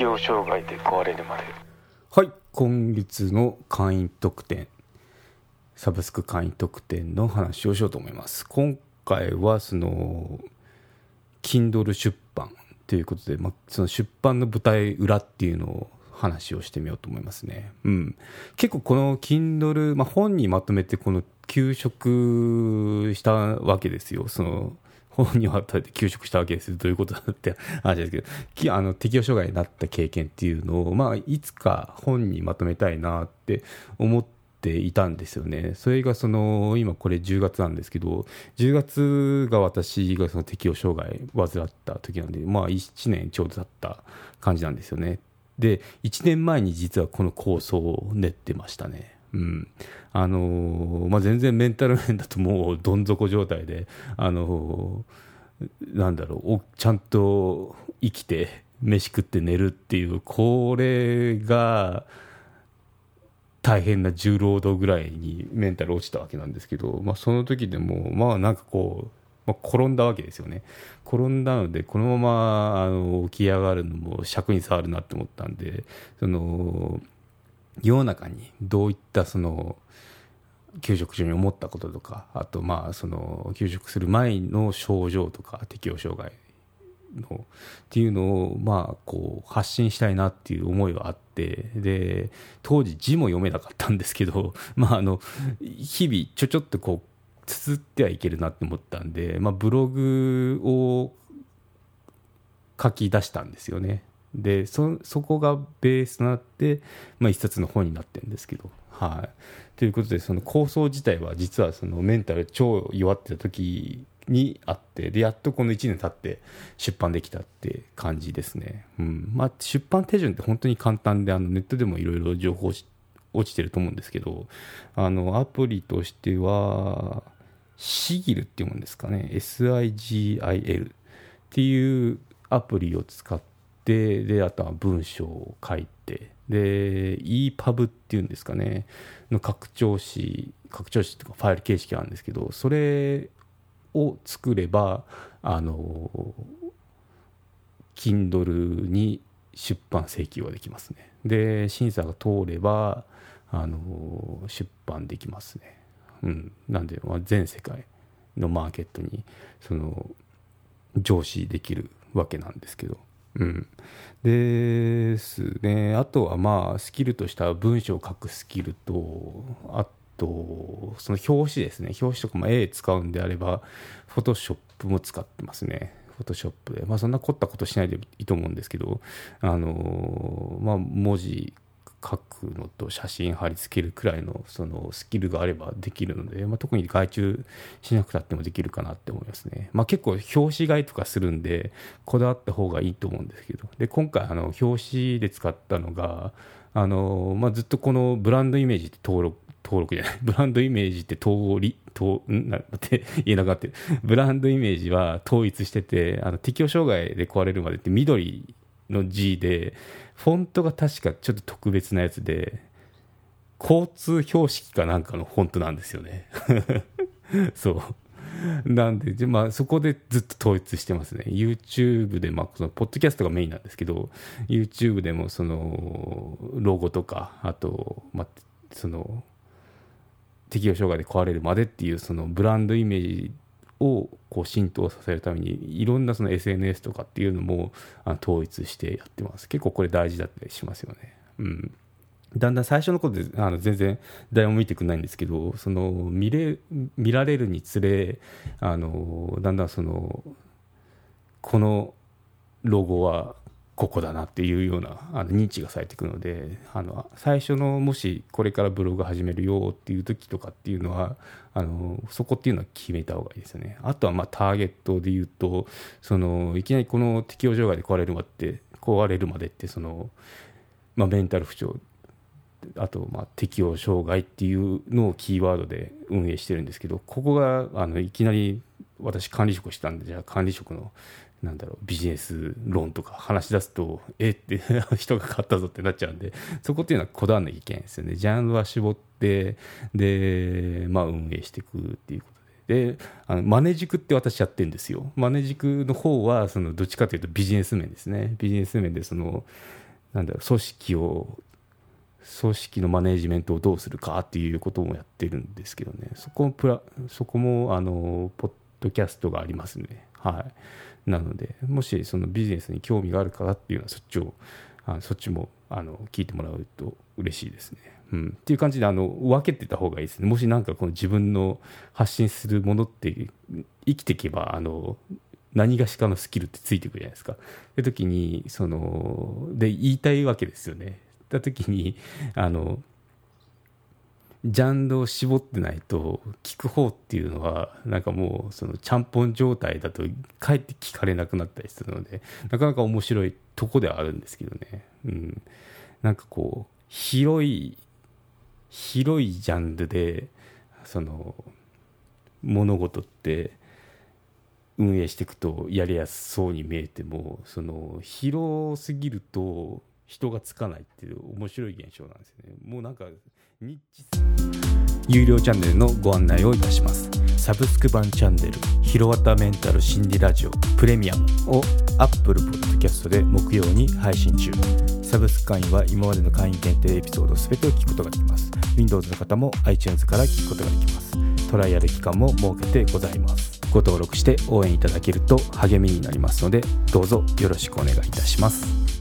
適応障害で壊れるまで。はい。今月の会員特典。サブスク会員特典の話をしようと思います。今回はその Kindle 出版ということで、まあ、その出版の舞台裏っていうのを話をしてみようと思いますね。うん、結構この Kindle、まあ、本にまとめてこの休職したわけですよ。その本にわたって休職したわけですどういうことだって話ですけど、あの適応障害になった経験っていうのを、まあ、いつか本にまとめたいなって思っていたんですよね。それがその、今これ10月なんですけど、10月が私がその適応障害を患った時なんで、まあ1年ちょうど経った感じなんですよね。で、1年前に実はこの構想を練ってましたね。うんあのー、まあ、全然メンタル面だともうどん底状態で、あのー、なんだろうちゃんと生きて飯食って寝るっていうこれが大変な重労働ぐらいにメンタル落ちたわけなんですけど、まあ、その時でもまあなんかこうまあ、転んだわけですよね。転んだので、このままあの起き上がるのも尺に触るなって思ったんで、その世の中にどういったその給食中に思ったこととか、あとまあその給食する前の症状とか適応障害のっていうのをまあこう発信したいなっていう思いはあってで当時字も読めなかったんですけど、まあ、あの日々ちょちょっとこう綴ってはいけるなって思ったんで、まあ、ブログを書き出したんですよね。でそこがベースとなって、まあ、一冊の本になってるんですけど。はい、ということでその構想自体は実はそのメンタル超弱ってた時にあってでやっとこの1年経って出版できたって感じですね、うん。まあ、出版手順って本当に簡単であのネットでもいろいろ情報落ちてると思うんですけどあのアプリとしてはシギルっていうもんですかね。SIGIL っていうアプリを使ってであとは文章を書いてで EPUB っていうんですかねの拡張子拡張子とかファイル形式なんですけどそれを作ればあの Kindle に出版請求はできますね。で審査が通ればあの出版できますね。うん、なんで、まあ、全世界のマーケットにその上司できるわけなんですけど、うん、ですね。あとはまあスキルとしては文章を書くスキルとあとその表紙ですね。表紙とかも絵使うんであればフォトショップも使ってますね。フォトショップで。まあそんな凝ったことしないでいいと思うんですけどあのまあ文字書くのと写真貼り付けるくらいのそのスキルがあればできるので、まあ、特に外注しなくたってもできるかなって思いますね。まあ、結構表紙買いとかするんでこだわった方がいいと思うんですけどで今回あの表紙で使ったのがあの、まあ、ずっとこのブランドイメージって登録登録じゃない。ブランドイメージって通り、とん？なって 言えなかった。ブランドイメージは統一してて、あの適応障害で壊れるまでって緑の字で、フォントが確かちょっと特別なやつで、交通標識かなんかのフォントなんですよね。そう。なんで、まあ、そこでずっと統一してますね。YouTube で、まあ、その、ポッドキャストがメインなんですけど、YouTube でも、その、ロゴとか、あと、まあ、その、適応障害で壊れるまでっていう、その、ブランドイメージをこう浸透させるためにいろんなその SNS とかっていうのもあの統一してやってます。結構これ大事だったりしますよね。うん。だんだん最初のことであの全然誰も見てくれないんですけどその見れ見られるにつれあのだんだんそのこのロゴはここだなっていうようなあの認知がされていくのであの最初のもしこれからブログ始めるよっていう時とかっていうのはあのそこっていうのは決めた方がいいですよね。あとはまあターゲットで言うとそのいきなりこの適応障害で壊れるまで壊れるまでってその、まあ、メンタル不調あとまあ適応障害っていうのをキーワードで運営してるんですけどここがあのいきなり私管理職したんでじゃあ管理職のなんだろうビジネス論とか話し出すとえって 人が買ったぞってなっちゃうんでそこっていうのはこだわらなきゃいけないんですよね。ジャンルは絞ってで、まあ、運営していくっていうことで。であのマネジクって私やってるんですよ。マネジクの方はそのどっちかというとビジネス面ですね。ビジネス面でそのなんだろう組織を組織のマネジメントをどうするかっていうこともやってるんですけどね。そこもプラそこもあのポッドキャストがありますね。はいなのでもしそのビジネスに興味がある方っていうのはそっちをあそっちもあの聞いてもらうと嬉しいですね。うん、っていう感じであの分けてた方がいいですね。もしなんかこの自分の発信するものって生きていけばあの何がしかのスキルってついてくるじゃないですか。って時にそので言いたいわけですよね。た時にあのジャンルを絞ってないと聞く方っていうのはなんかもうそのちゃんぽん状態だとかえって聞かれなくなったりするのでなかなか面白いとこではあるんですけどね、うん、なんかこう広い広いジャンルでその物事って運営していくとやりやすそうに見えてもその広すぎると人がつかないっていう面白い現象なんですよね。もうなんかニッチ有料チャンネルのご案内をいたします。サブスク版チャンネル「ひろわたメンタル心理ラジオプレミアム」を Apple Podcast で木曜に配信中。サブスク会員は今までの会員限定エピソード全てを聞くことができます。Windows の方も iTunes から聞くことができます。トライアル期間も設けてございます。ご登録して応援いただけると励みになりますのでどうぞよろしくお願いいたします。